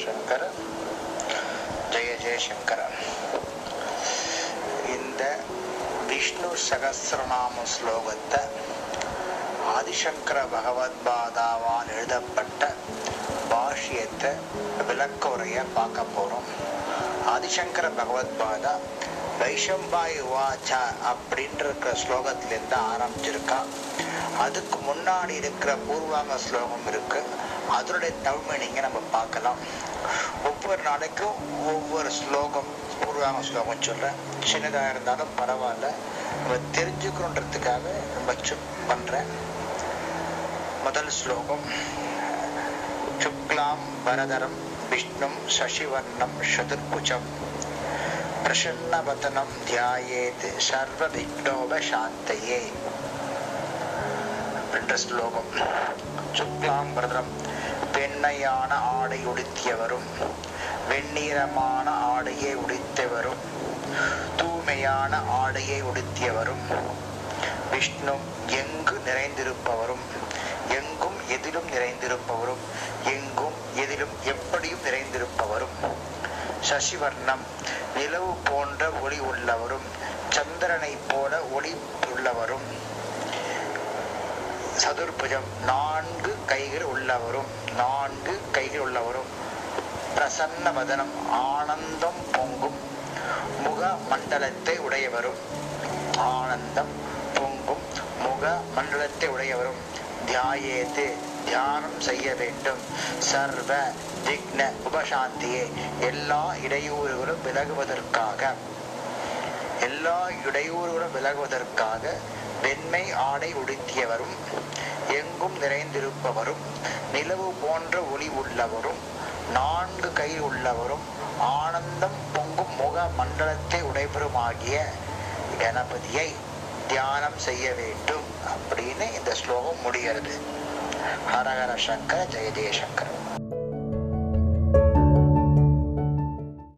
சங்கர ஜெய ஜெயசங்கர. இந்த விஷ்ணு சகசிரநாம ஸ்லோகத்தை ஆதிசங்கர பகவத்பாதாவால் எழுதப்பட்ட பாஷ்யத்தை விளக்க உரைய பார்க்க போறோம். ஆதிசங்கர பகவத்பாதா வைஷம்பாய் வாச்சா அப்படின்ற இருக்கிற ஸ்லோகத்திலிருந்து ஆரம்பிச்சிருக்கா அதுக்கு முன்னாடி இருக்கிற பூர்வாங்க ஸ்லோகம் இருக்கு. அதனுடைய தமிழ் மீனிங்க நம்ம பார்க்கலாம். ஒவ்வொரு நாளைக்கும் ஒவ்வொரு ஸ்லோகம் பூர்வாங்க ஸ்லோகம் சொல்றேன் சின்னதாக இருந்தாலும் பரவாயில்ல. நம்ம தெரிஞ்சுக்கணுன்றதுக்காக நம்ம சுக் பண்றேன் முதல் ஸ்லோகம். சுக்லாம் பரதரம் விஷ்ணும் சசிவர்ணம் சதுர்புஜம். பிரசன்னவதனம் தியாயேத் சர்வ விக்னோப சாந்தையே. என்ற ஸ்லோகம் சுக்லாம் வரதரம் வெண்மையான ஆடை உடுத்தியவரும் வெண்ணிறமான ஆடையை உடுத்தியவரும் தூய்மையான ஆடையை உடுத்தியவரும் விஷ்ணு எங்கு நிறைந்திருப்பவரும் எங்கும் எதிலும் நிறைந்திருப்பவரும் எங்கும் எதிலும் எப்படியும் நிறைந்திருப்பவரும். சசிவர்ணம் நிலவு போன்ற ஒளி உள்ளவரும் சந்திரனை போல ஒளி உள்ளவரும். சதுர்புஜம். நான்கு கைகள் உள்ளவரும் நான்கு கைகள் உள்ளவரும். பிரசன்ன வதனம் ஆனந்தம் பொங்கும். முக மண்டலத்தை உடையவரும். ஆனந்தம் பொங்கும். முக மண்டலத்தை உடையவரும். தியாயேத்து தியானம் செய்ய வேண்டும். சர்வ திக்ன உபசாந்தியே. எல்லா இடையூறுகளும் விலகுவதற்காக. எல்லா இடையூறுகளும் விலகுவதற்காக வெண்மை ஆடை உடுத்தியவரும் எங்கும் நிறைந்திருப்பவரும் நிலவு போன்ற ஒளி உள்ளவரும் நான்கு கை உள்ளவரும் ஆனந்தம் பொங்கும் முக மண்டலத்தை உடைபெறுமாகிய கணபதியை தியானம் செய்ய வேண்டும் அப்படின்னு இந்த ஸ்லோகம் முடிகிறது. ஹரஹர சங்கர ஜெய ஜெயசங்கர்